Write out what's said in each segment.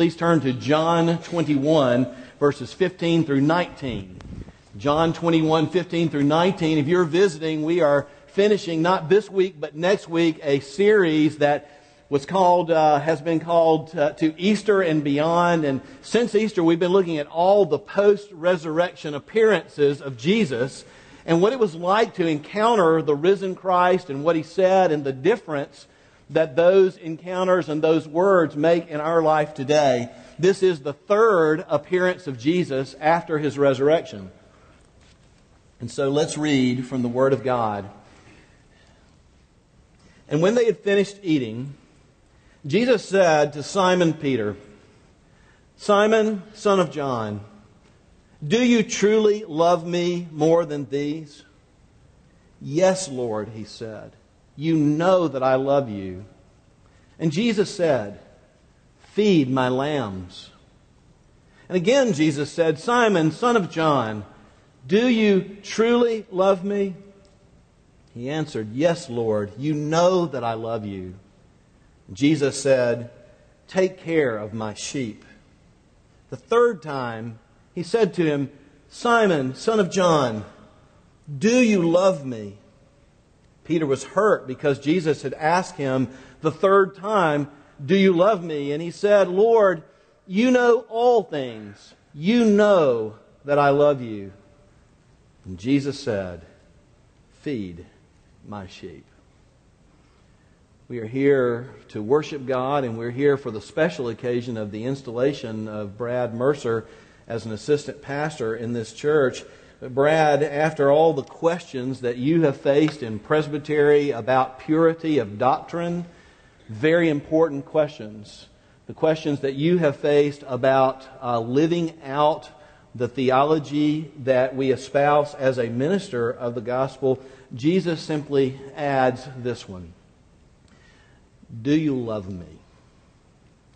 please turn to John 21, verses 15 through 19. John 21, 15 through 19. If you're visiting, we are finishing, not this week, but next week, a series that was called, uh, has been called uh, to Easter and beyond. And since Easter, we've been looking at all the post-resurrection appearances of Jesus and what it was like to encounter the risen Christ and what he said and the difference that those encounters and those words make in our life today. This is the third appearance of Jesus after his resurrection. And so let's read from the Word of God. And when they had finished eating, Jesus said to Simon Peter, Simon, son of John, do you truly love me more than these? Yes, Lord, he said. You know that I love you. And Jesus said, Feed my lambs. And again, Jesus said, Simon, son of John, do you truly love me? He answered, Yes, Lord, you know that I love you. Jesus said, Take care of my sheep. The third time, he said to him, Simon, son of John, do you love me? Peter was hurt because Jesus had asked him the third time, Do you love me? And he said, Lord, you know all things. You know that I love you. And Jesus said, Feed my sheep. We are here to worship God, and we're here for the special occasion of the installation of Brad Mercer as an assistant pastor in this church. Brad, after all the questions that you have faced in presbytery about purity of doctrine, very important questions. The questions that you have faced about uh, living out the theology that we espouse as a minister of the gospel, Jesus simply adds this one Do you love me?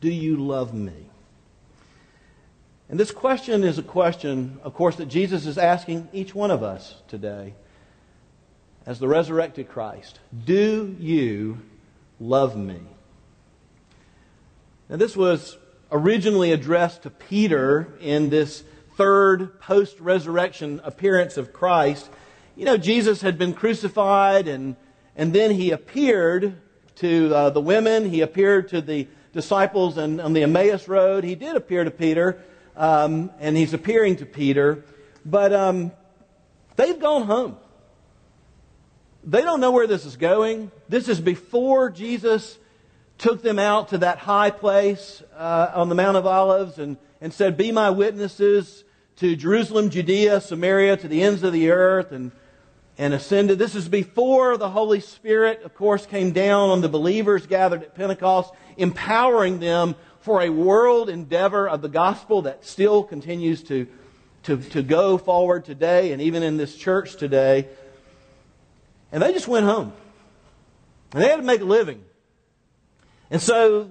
Do you love me? And this question is a question, of course, that Jesus is asking each one of us today as the resurrected Christ. Do you love me? Now, this was originally addressed to Peter in this third post resurrection appearance of Christ. You know, Jesus had been crucified and, and then he appeared to uh, the women, he appeared to the disciples and, on the Emmaus Road. He did appear to Peter um, and he's appearing to Peter, but um, they've gone home. They don't know where this is going. This is before Jesus took them out to that high place uh, on the Mount of Olives and, and said, Be my witnesses to Jerusalem, Judea, Samaria, to the ends of the earth, and, and ascended. This is before the Holy Spirit, of course, came down on the believers gathered at Pentecost, empowering them for a world endeavor of the gospel that still continues to, to, to go forward today and even in this church today. And they just went home. And they had to make a living. And so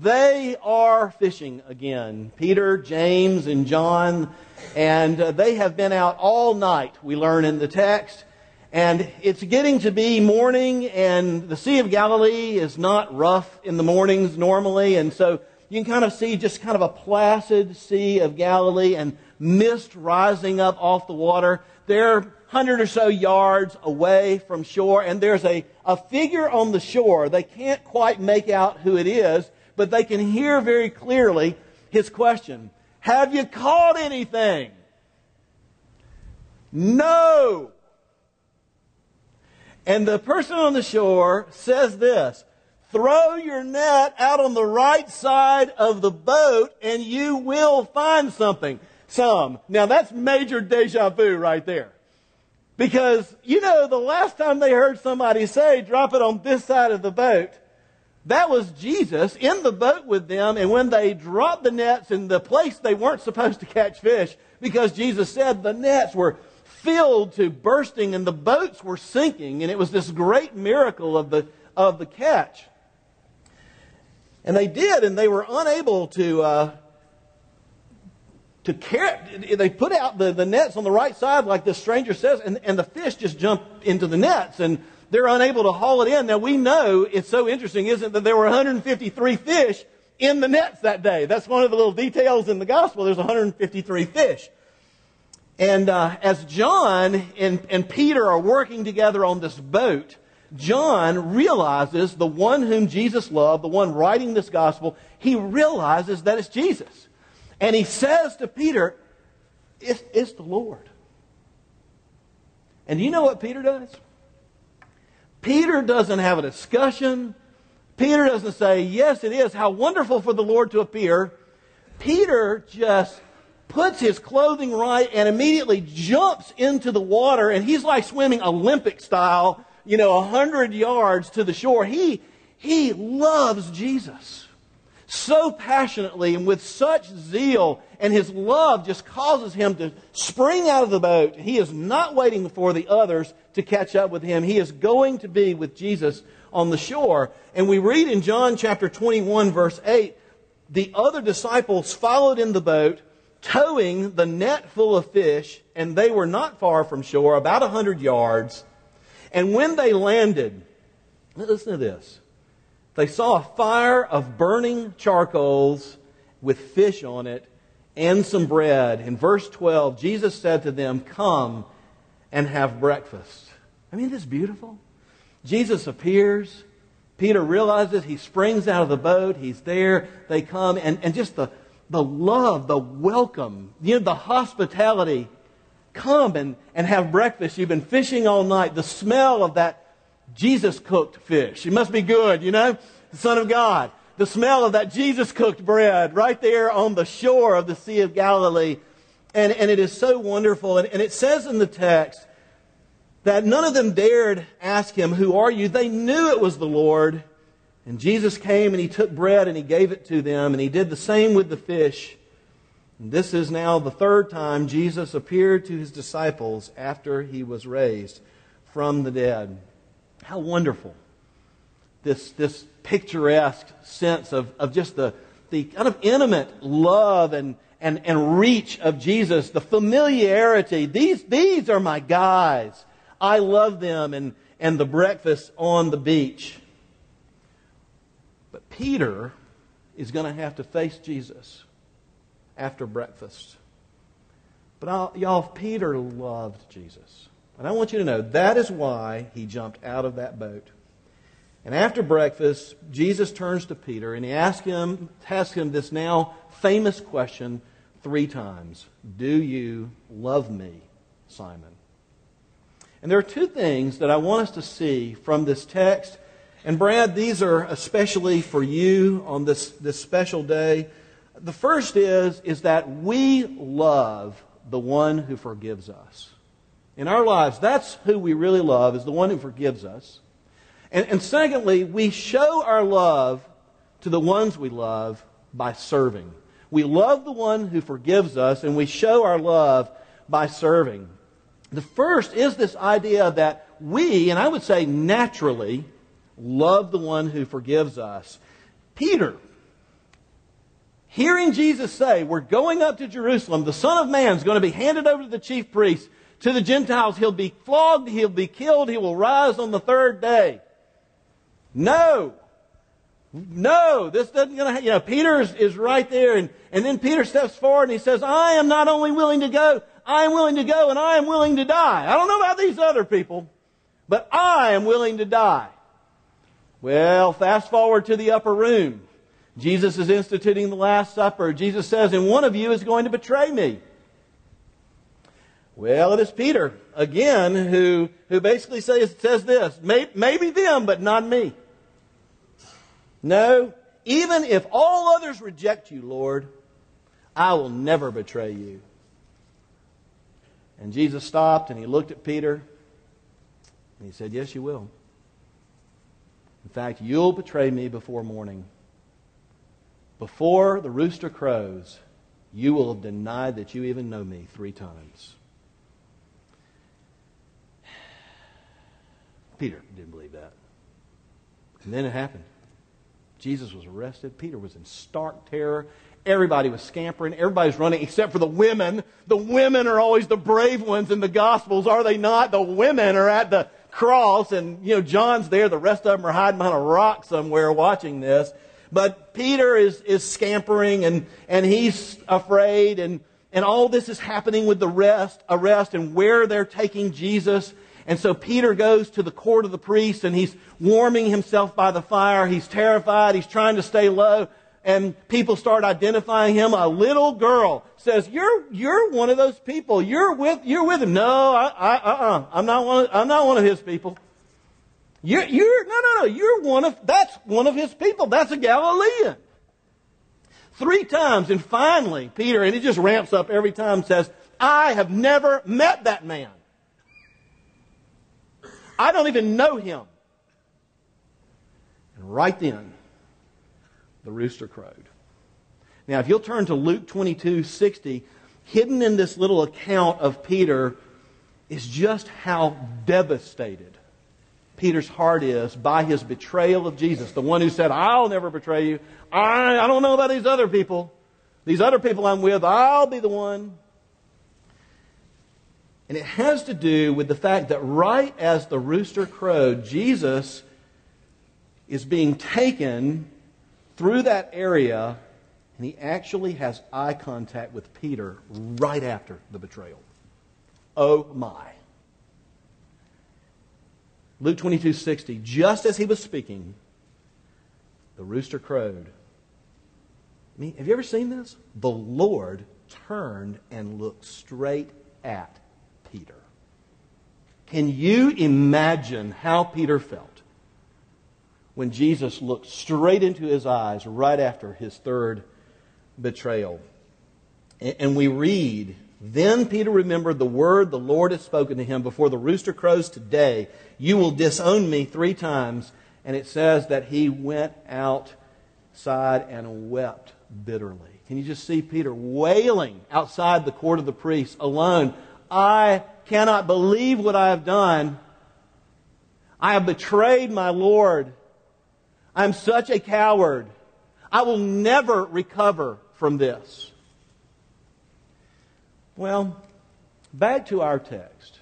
they are fishing again. Peter, James, and John. And uh, they have been out all night, we learn in the text. And it's getting to be morning, and the Sea of Galilee is not rough in the mornings normally. And so you can kind of see just kind of a placid Sea of Galilee and mist rising up off the water. They're 100 or so yards away from shore, and there's a, a figure on the shore. They can't quite make out who it is, but they can hear very clearly his question Have you caught anything? No. And the person on the shore says this Throw your net out on the right side of the boat and you will find something. Some. Now that's major deja vu right there. Because, you know, the last time they heard somebody say, drop it on this side of the boat, that was Jesus in the boat with them, and when they dropped the nets in the place they weren't supposed to catch fish, because Jesus said the nets were filled to bursting and the boats were sinking, and it was this great miracle of the, of the catch. And they did, and they were unable to, uh, to carry, they put out the, the nets on the right side, like this stranger says, and, and the fish just jumped into the nets, and they're unable to haul it in. Now, we know it's so interesting, isn't it, that there were 153 fish in the nets that day. That's one of the little details in the gospel. There's 153 fish. And uh, as John and, and Peter are working together on this boat, John realizes the one whom Jesus loved, the one writing this gospel, he realizes that it's Jesus. And he says to Peter, It's, it's the Lord. And you know what Peter does? Peter doesn't have a discussion. Peter doesn't say, Yes, it is. How wonderful for the Lord to appear. Peter just puts his clothing right and immediately jumps into the water, and he's like swimming Olympic style, you know, a hundred yards to the shore. He, he loves Jesus so passionately and with such zeal, and his love just causes him to spring out of the boat. He is not waiting for the others to catch up with him. He is going to be with Jesus on the shore. And we read in John chapter 21, verse 8, the other disciples followed in the boat, towing the net full of fish, and they were not far from shore, about a hundred yards. And when they landed, listen to this. They saw a fire of burning charcoals with fish on it and some bread. In verse 12, Jesus said to them, Come and have breakfast. I mean, this beautiful. Jesus appears. Peter realizes he springs out of the boat. He's there. They come. And, and just the, the love, the welcome, you know, the hospitality. Come and, and have breakfast. You've been fishing all night. The smell of that Jesus cooked fish. It must be good, you know? The Son of God. The smell of that Jesus cooked bread right there on the shore of the Sea of Galilee. And, and it is so wonderful. And, and it says in the text that none of them dared ask him, Who are you? They knew it was the Lord. And Jesus came and he took bread and he gave it to them. And he did the same with the fish. This is now the third time Jesus appeared to his disciples after he was raised from the dead. How wonderful. This, this picturesque sense of, of just the, the kind of intimate love and, and, and reach of Jesus, the familiarity. These, these are my guys. I love them and, and the breakfast on the beach. But Peter is going to have to face Jesus after breakfast. But y'all, Peter loved Jesus. And I want you to know that is why he jumped out of that boat. And after breakfast, Jesus turns to Peter and he asks him, asks him this now famous question three times Do you love me, Simon? And there are two things that I want us to see from this text. And Brad, these are especially for you on this, this special day. The first is, is that we love the one who forgives us. In our lives, that's who we really love, is the one who forgives us. And, and secondly, we show our love to the ones we love by serving. We love the one who forgives us, and we show our love by serving. The first is this idea that we, and I would say naturally, love the one who forgives us. Peter, hearing Jesus say, We're going up to Jerusalem, the Son of Man is going to be handed over to the chief priests, to the Gentiles. He'll be flogged, he'll be killed, he will rise on the third day. No. No, this doesn't gonna you know, Peter is, is right there and, and then Peter steps forward and he says, I am not only willing to go, I am willing to go and I am willing to die. I don't know about these other people, but I am willing to die. Well, fast forward to the upper room. Jesus is instituting the Last Supper. Jesus says, and one of you is going to betray me. Well, it is Peter, again, who, who basically says, says this, maybe them, but not me. No, even if all others reject you, Lord, I will never betray you. And Jesus stopped and he looked at Peter and he said, Yes, you will. In fact, you'll betray me before morning. Before the rooster crows, you will have denied that you even know me three times. Peter didn't believe that. And then it happened. Jesus was arrested. Peter was in stark terror. Everybody was scampering. Everybody's running except for the women. The women are always the brave ones in the Gospels, are they not? The women are at the cross, and, you know, John's there. The rest of them are hiding behind a rock somewhere watching this. But Peter is, is scampering and, and he's afraid and, and all this is happening with the rest, arrest and where they're taking Jesus. And so Peter goes to the court of the priests and he's warming himself by the fire. He's terrified. He's trying to stay low. And people start identifying him. A little girl says, "You're you're one of those people. You're with you're with him." No, I, I, uh-uh. I'm not one. Of, I'm not one of his people. You're, you're no, no, no. You're one of that's one of his people. That's a Galilean. Three times, and finally, Peter, and he just ramps up every time, says, "I have never met that man." I don't even know him. And right then, the rooster crowed. Now, if you'll turn to Luke 22 60, hidden in this little account of Peter is just how devastated Peter's heart is by his betrayal of Jesus. The one who said, I'll never betray you. I, I don't know about these other people. These other people I'm with, I'll be the one. And it has to do with the fact that right as the rooster crowed, Jesus is being taken through that area, and he actually has eye contact with Peter right after the betrayal. Oh my. Luke 22 60, just as he was speaking, the rooster crowed. I mean, have you ever seen this? The Lord turned and looked straight at Peter. Can you imagine how Peter felt when Jesus looked straight into his eyes right after his third betrayal? And we read, Then Peter remembered the word the Lord had spoken to him before the rooster crows today. You will disown me three times. And it says that he went outside and wept bitterly. Can you just see Peter wailing outside the court of the priests alone? I cannot believe what I have done. I have betrayed my Lord. I'm such a coward. I will never recover from this. Well, back to our text.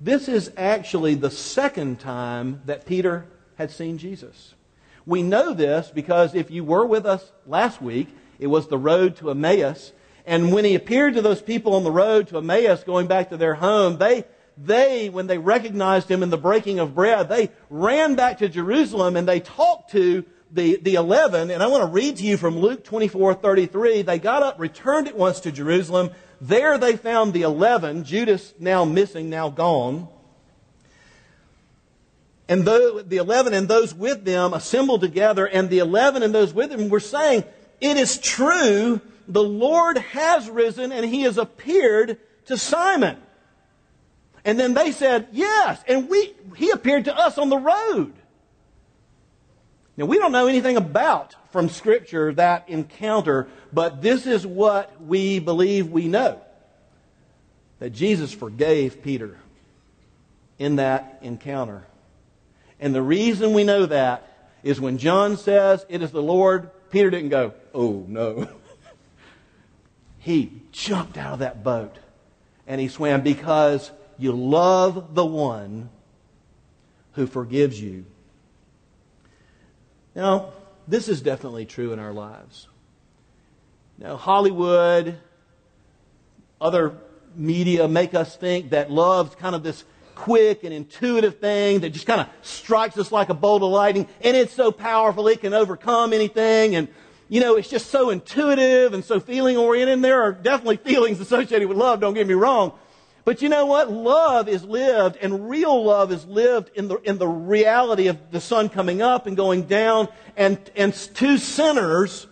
This is actually the second time that Peter had seen Jesus. We know this because if you were with us last week, it was the road to Emmaus. And when he appeared to those people on the road to Emmaus going back to their home, they, they, when they recognized him in the breaking of bread, they ran back to Jerusalem and they talked to the, the eleven. And I want to read to you from Luke 24, 33. They got up, returned at once to Jerusalem. There they found the eleven, Judas now missing, now gone. And the, eleven and those with them assembled together, and the eleven and those with them were saying, It is true the Lord has risen and he has appeared to Simon. And then they said, Yes, and we, he appeared to us on the road. Now, we don't know anything about from Scripture that encounter, but this is what we believe we know that Jesus forgave Peter in that encounter. And the reason we know that is when John says it is the Lord, Peter didn't go, Oh, no. he jumped out of that boat and he swam because you love the one who forgives you. Now, this is definitely true in our lives. Now, Hollywood, other media make us think that love's kind of this quick and intuitive thing that just kind of strikes us like a bolt of lightning, and it's so powerful it can overcome anything, and you know, it's just so intuitive and so feeling oriented. And there are definitely feelings associated with love, don't get me wrong. But you know what? Love is lived, and real love is lived in the, in the reality of the sun coming up and going down, and, and two sinners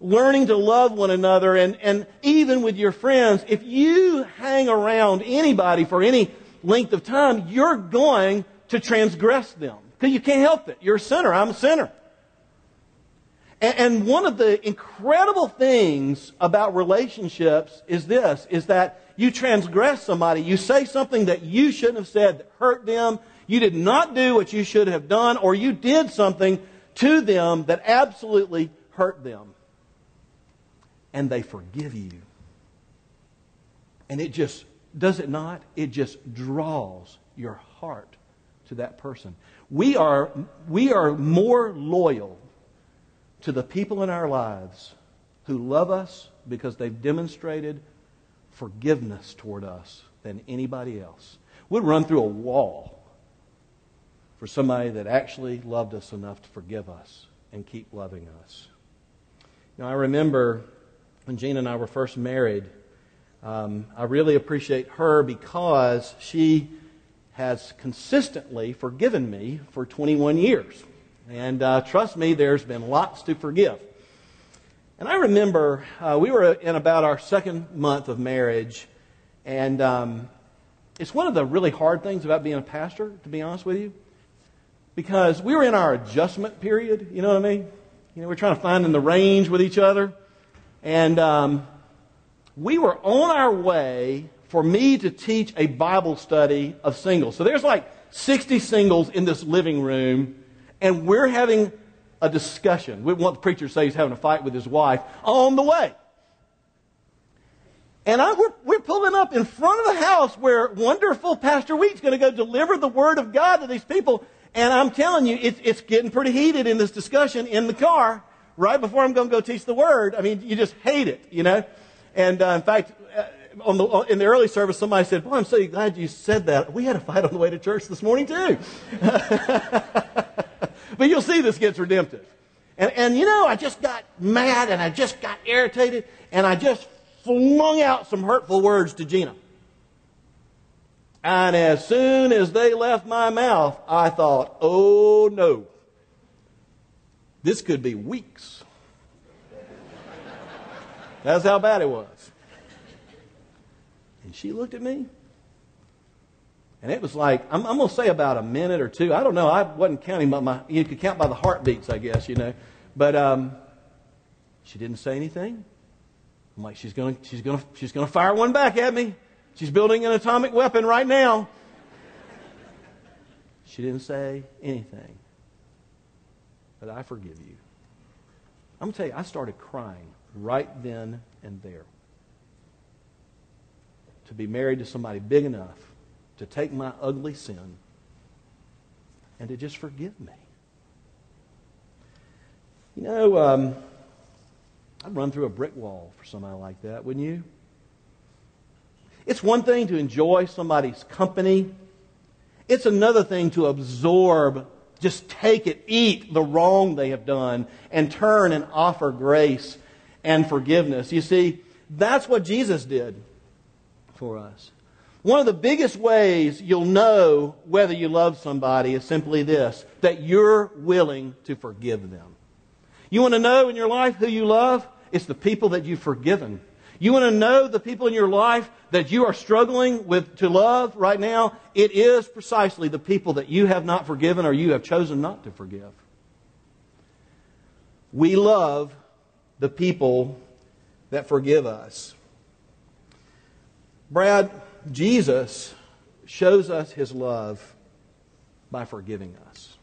learning to love one another, and, and even with your friends. If you hang around anybody for any length of time, you're going to transgress them. Because you can't help it. You're a sinner. I'm a sinner. And one of the incredible things about relationships is this, is that you transgress somebody. You say something that you shouldn't have said that hurt them. You did not do what you should have done, or you did something to them that absolutely hurt them. And they forgive you. And it just, does it not? It just draws your heart to that person. We are, we are more loyal to the people in our lives who love us because they've demonstrated forgiveness toward us than anybody else. We'd run through a wall for somebody that actually loved us enough to forgive us and keep loving us. Now, I remember when Gene and I were first married, um, I really appreciate her because she has consistently forgiven me for 21 years. And uh, trust me, there's been lots to forgive. And I remember uh, we were in about our second month of marriage, and um, it's one of the really hard things about being a pastor, to be honest with you, because we were in our adjustment period. You know what I mean? You know, we're trying to find in the range with each other, and um, we were on our way for me to teach a Bible study of singles. So there's like 60 singles in this living room, and we're having a discussion. We want the preacher to say he's having a fight with his wife on the way. And I, we're, we're pulling up in front of the house where wonderful Pastor Wheat's going to go deliver the Word of God to these people. And I'm telling you, it's, it's getting pretty heated in this discussion in the car right before I'm going to go teach the Word. I mean, you just hate it, you know? And uh, in fact, uh, on the, in the early service, somebody said, Boy, I'm so glad you said that. We had a fight on the way to church this morning, too. but you'll see this gets redemptive. And, and you know, I just got mad and I just got irritated and I just flung out some hurtful words to Gina. And as soon as they left my mouth, I thought, oh no, this could be weeks. That's how bad it was. And she looked at me. And it was like, I'm, I'm going to say about a minute or two. I don't know. I wasn't counting by my, you could count by the heartbeats, I guess, you know. But um, she didn't say anything. I'm like, she's going she's gonna, she's gonna fire one back at me. She's building an atomic weapon right now. She didn't say anything. But I forgive you. I'm going to tell you, I started crying right then and there. To be married to somebody big enough to take my ugly sin and to just forgive me. You know, um, I'd run through a brick wall for somebody like that, wouldn't you? It's one thing to enjoy somebody's company. It's another thing to absorb, just take it, eat the wrong they have done, and turn and offer grace and forgiveness. You see, that's what Jesus did for us. One of the biggest ways you'll know whether you love somebody is simply this that you're willing to forgive them. You want to know in your life who you love? It's the people that you've forgiven. You want to know the people in your life that you are struggling with to love right now? It is precisely the people that you have not forgiven or you have chosen not to forgive. We love the people that forgive us. Brad, Jesus shows us his love by forgiving us.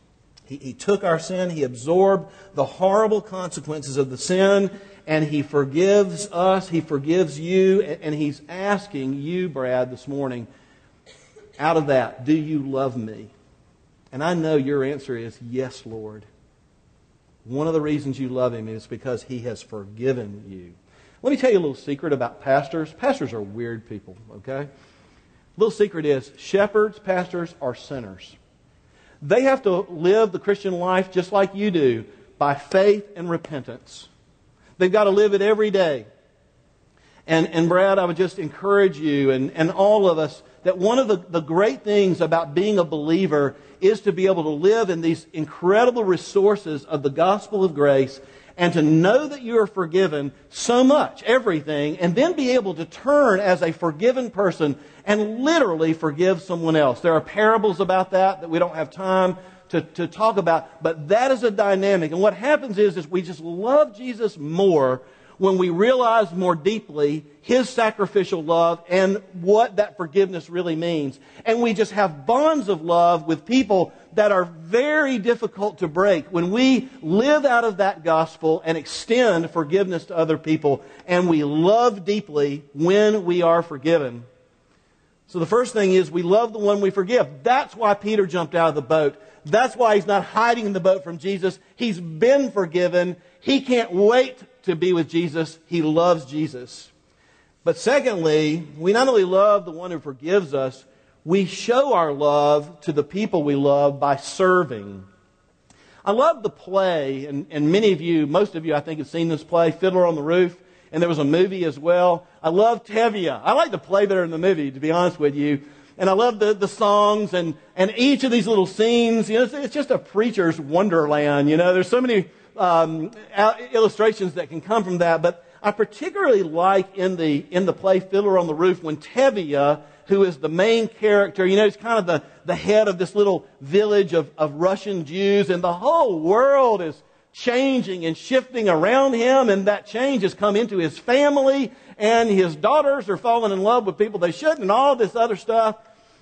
He, he took our sin, he absorbed the horrible consequences of the sin, and he forgives us, he forgives you, and, and he's asking you, Brad, this morning, out of that, do you love me? And I know your answer is yes, Lord. One of the reasons you love him is because he has forgiven you. Let me tell you a little secret about pastors. Pastors are weird people, okay? Little secret is shepherds, pastors are sinners. They have to live the Christian life just like you do by faith and repentance. They've got to live it every day. And, and Brad, I would just encourage you and, and all of us that one of the, the great things about being a believer is to be able to live in these incredible resources of the gospel of grace and to know that you are forgiven so much, everything, and then be able to turn as a forgiven person and literally forgive someone else. There are parables about that that we don't have time to, to talk about, but that is a dynamic. And what happens is, is we just love Jesus more when we realize more deeply his sacrificial love and what that forgiveness really means. And we just have bonds of love with people that are very difficult to break when we live out of that gospel and extend forgiveness to other people and we love deeply when we are forgiven. So the first thing is we love the one we forgive. That's why Peter jumped out of the boat. That's why he's not hiding in the boat from Jesus. He's been forgiven. He can't wait to be with Jesus. He loves Jesus. But secondly, we not only love the one who forgives us, we show our love to the people we love by serving. I love the play, and, and many of you, most of you, I think, have seen this play, Fiddler on the Roof, and there was a movie as well. I love Tevye. I like the play better than the movie, to be honest with you. And I love the, the songs and, and each of these little scenes. You know, it's, it's just a preacher's wonderland. You know, there's so many um, illustrations that can come from that. But I particularly like in the, in the play Fiddler on the Roof when Tevye who is the main character. You know, he's kind of the, the head of this little village of, of Russian Jews, and the whole world is changing and shifting around him, and that change has come into his family, and his daughters are falling in love with people they shouldn't, and all this other stuff.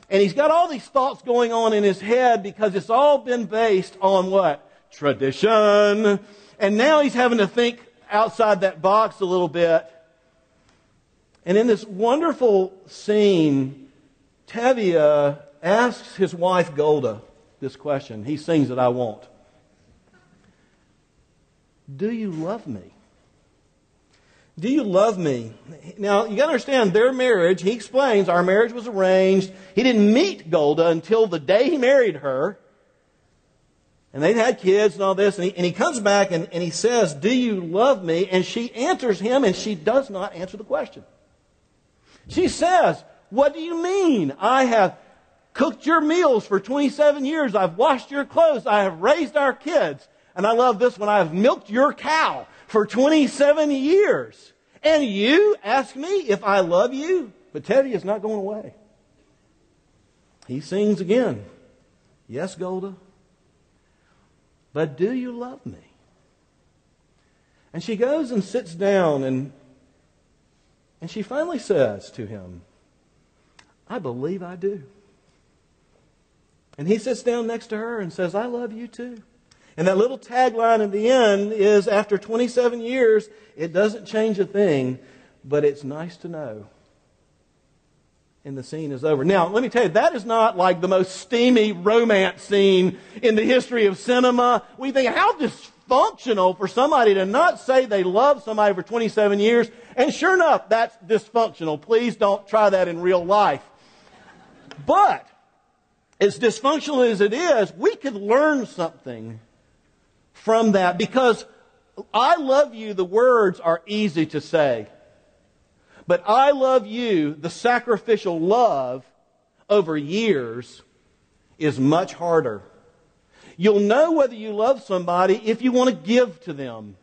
And he's got all these thoughts going on in his head because it's all been based on what? Tradition. And now he's having to think outside that box a little bit and in this wonderful scene, Tevye asks his wife Golde this question. He sings it, I won't. Do you love me? Do you love me? Now, you got to understand their marriage, he explains, our marriage was arranged. He didn't meet Golde until the day he married her. And they'd had kids and all this. And he, and he comes back and, and he says, Do you love me? And she answers him, and she does not answer the question. She says, What do you mean? I have cooked your meals for 27 years. I've washed your clothes. I have raised our kids. And I love this one. I have milked your cow for 27 years. And you ask me if I love you? But Tevye is not going away. He sings again. Yes, Golde. But do you love me? And she goes and sits down and and she finally says to him, I believe I do. And he sits down next to her and says, I love you too. And that little tagline at the end is after 27 years, it doesn't change a thing, but it's nice to know. And the scene is over. Now, let me tell you, that is not like the most steamy romance scene in the history of cinema. We think, how dysfunctional for somebody to not say they love somebody for 27 years. And sure enough, that's dysfunctional. Please don't try that in real life. But, as dysfunctional as it is, we could learn something from that because I love you, the words are easy to say. But I love you, the sacrificial love over years is much harder. You'll know whether you love somebody if you want to give to them.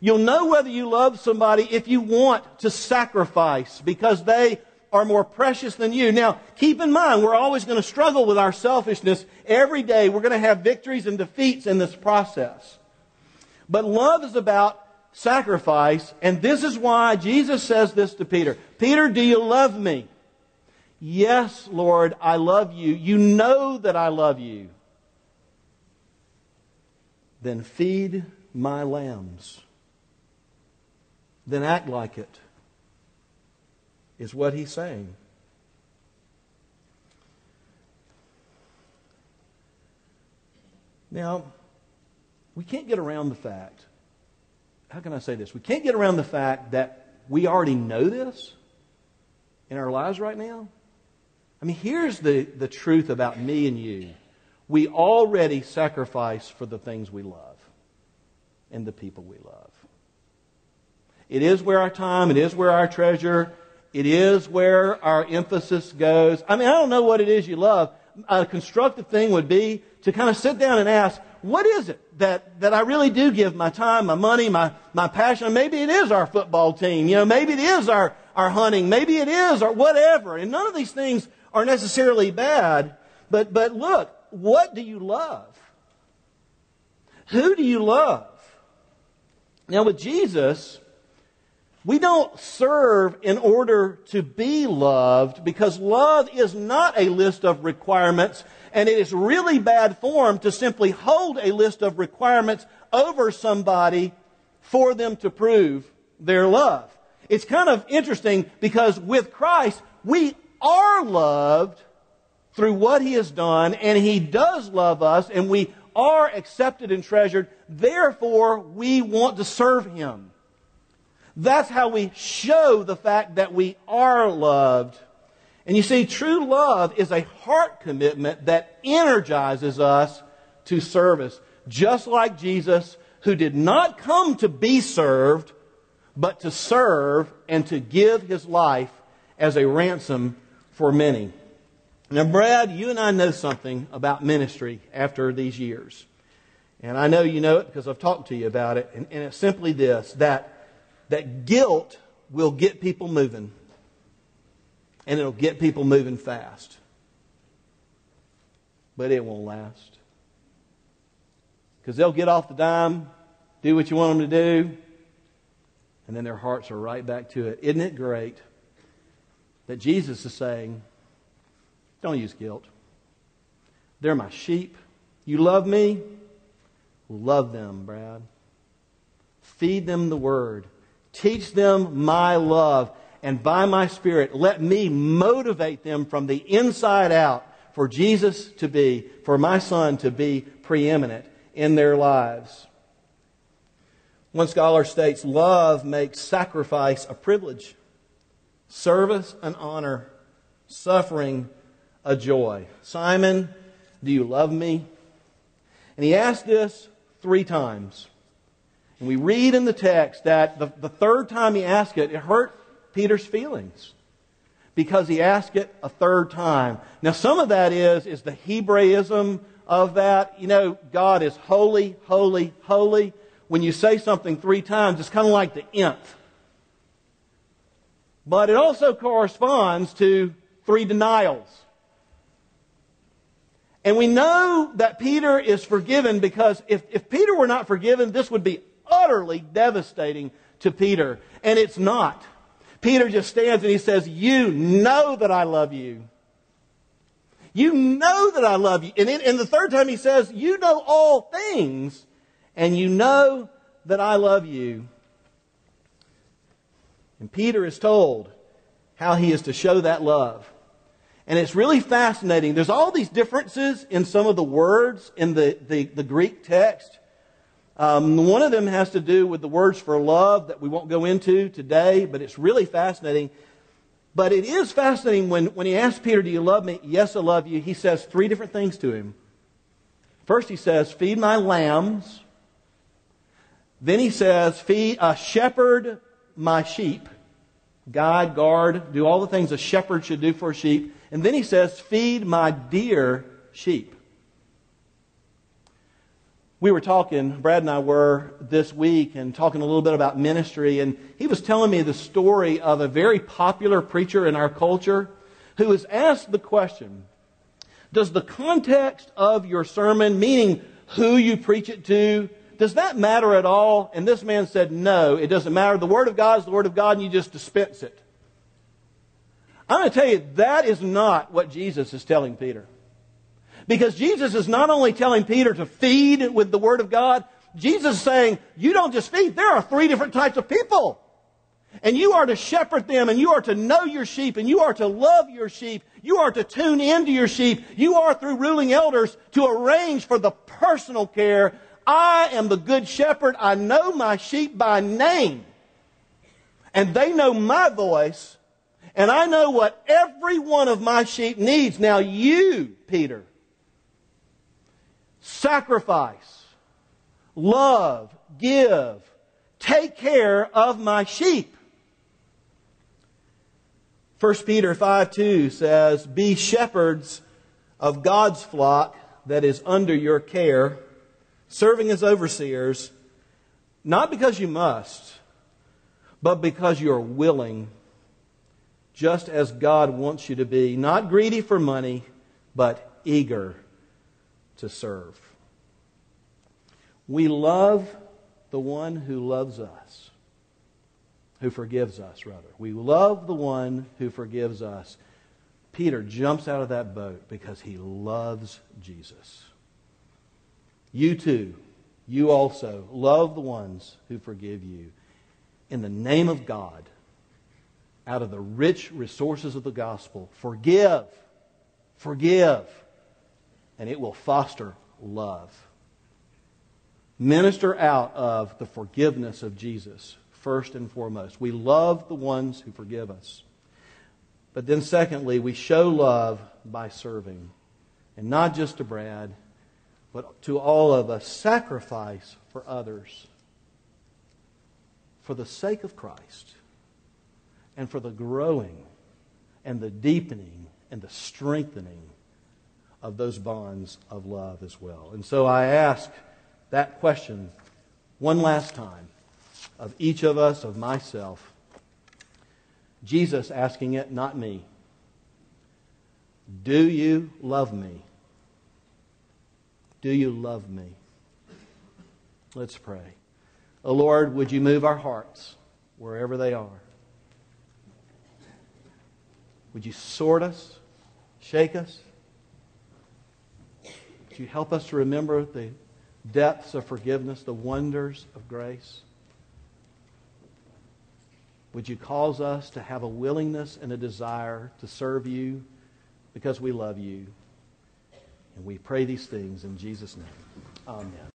You'll know whether you love somebody if you want to sacrifice because they are more precious than you. Now, keep in mind, we're always going to struggle with our selfishness every day. We're going to have victories and defeats in this process. But love is about sacrifice, and this is why Jesus says this to Peter Peter, do you love me? Yes, Lord, I love you. You know that I love you then feed my lambs. Then act like it, is what he's saying. Now, we can't get around the fact, how can I say this? We can't get around the fact that we already know this in our lives right now. I mean, here's the, the truth about me and you we already sacrifice for the things we love and the people we love. It is where our time, it is where our treasure, it is where our emphasis goes. I mean, I don't know what it is you love. A constructive thing would be to kind of sit down and ask, what is it that, that I really do give my time, my money, my, my passion? Maybe it is our football team. You know, maybe it is our, our hunting. Maybe it is or whatever. And none of these things are necessarily bad. But, but look, what do you love? Who do you love? Now, with Jesus, we don't serve in order to be loved because love is not a list of requirements, and it is really bad form to simply hold a list of requirements over somebody for them to prove their love. It's kind of interesting because with Christ, we are loved through what he has done, and he does love us, and we are accepted and treasured. Therefore, we want to serve him. That's how we show the fact that we are loved. And you see, true love is a heart commitment that energizes us to service. Just like Jesus, who did not come to be served, but to serve and to give his life as a ransom for many. Now, Brad, you and I know something about ministry after these years. And I know you know it because I've talked to you about it. And, and it's simply this that, that guilt will get people moving, and it'll get people moving fast. But it won't last. Because they'll get off the dime, do what you want them to do, and then their hearts are right back to it. Isn't it great that Jesus is saying, don't use guilt. They're my sheep. You love me? Love them, Brad. Feed them the word. Teach them my love. And by my Spirit, let me motivate them from the inside out for Jesus to be, for my son to be preeminent in their lives. One scholar states love makes sacrifice a privilege, service an honor, suffering a joy. Simon, do you love me? And he asked this three times. And we read in the text that the, the third time he asked it, it hurt Peter's feelings because he asked it a third time. Now, some of that is, is the Hebraism of that. You know, God is holy, holy, holy. When you say something three times, it's kind of like the nth. But it also corresponds to three denials. And we know that Peter is forgiven because if, if Peter were not forgiven, this would be utterly devastating to Peter. And it's not. Peter just stands and he says, You know that I love you. You know that I love you. And, in, and the third time he says, You know all things, and you know that I love you. And Peter is told how he is to show that love. And it's really fascinating. There's all these differences in some of the words in the, the, the Greek text. Um, one of them has to do with the words for love that we won't go into today, but it's really fascinating. But it is fascinating when, when he asks Peter, Do you love me? Yes, I love you. He says three different things to him. First, he says, Feed my lambs. Then he says, Feed, uh, Shepherd my sheep. Guide, guard, do all the things a shepherd should do for a sheep. And then he says, Feed my dear sheep. We were talking, Brad and I were this week, and talking a little bit about ministry, and he was telling me the story of a very popular preacher in our culture who was asked the question Does the context of your sermon, meaning who you preach it to, does that matter at all? And this man said, No, it doesn't matter. The Word of God is the Word of God, and you just dispense it. I'm going to tell you, that is not what Jesus is telling Peter. Because Jesus is not only telling Peter to feed with the Word of God, Jesus is saying, you don't just feed, there are three different types of people. And you are to shepherd them, and you are to know your sheep, and you are to love your sheep. You are to tune into your sheep. You are, through ruling elders, to arrange for the personal care. I am the good shepherd. I know my sheep by name. And they know my voice, and I know what every one of my sheep needs. Now, you, Peter, sacrifice, love, give, take care of my sheep. 1 Peter 5 2 says, Be shepherds of God's flock that is under your care, serving as overseers, not because you must, but because you're willing just as God wants you to be, not greedy for money, but eager to serve. We love the one who loves us, who forgives us, rather. We love the one who forgives us. Peter jumps out of that boat because he loves Jesus. You too, you also, love the ones who forgive you. In the name of God, out of the rich resources of the gospel. Forgive. Forgive. And it will foster love. Minister out of the forgiveness of Jesus, first and foremost. We love the ones who forgive us. But then, secondly, we show love by serving. And not just to Brad, but to all of us. Sacrifice for others for the sake of Christ and for the growing and the deepening and the strengthening of those bonds of love as well. And so I ask that question one last time of each of us, of myself. Jesus asking it, not me. Do you love me? Do you love me? Let's pray. Oh Lord, would you move our hearts wherever they are? Would you sort us, shake us? You help us to remember the depths of forgiveness, the wonders of grace? Would you cause us to have a willingness and a desire to serve you because we love you? And we pray these things in Jesus' name. Amen.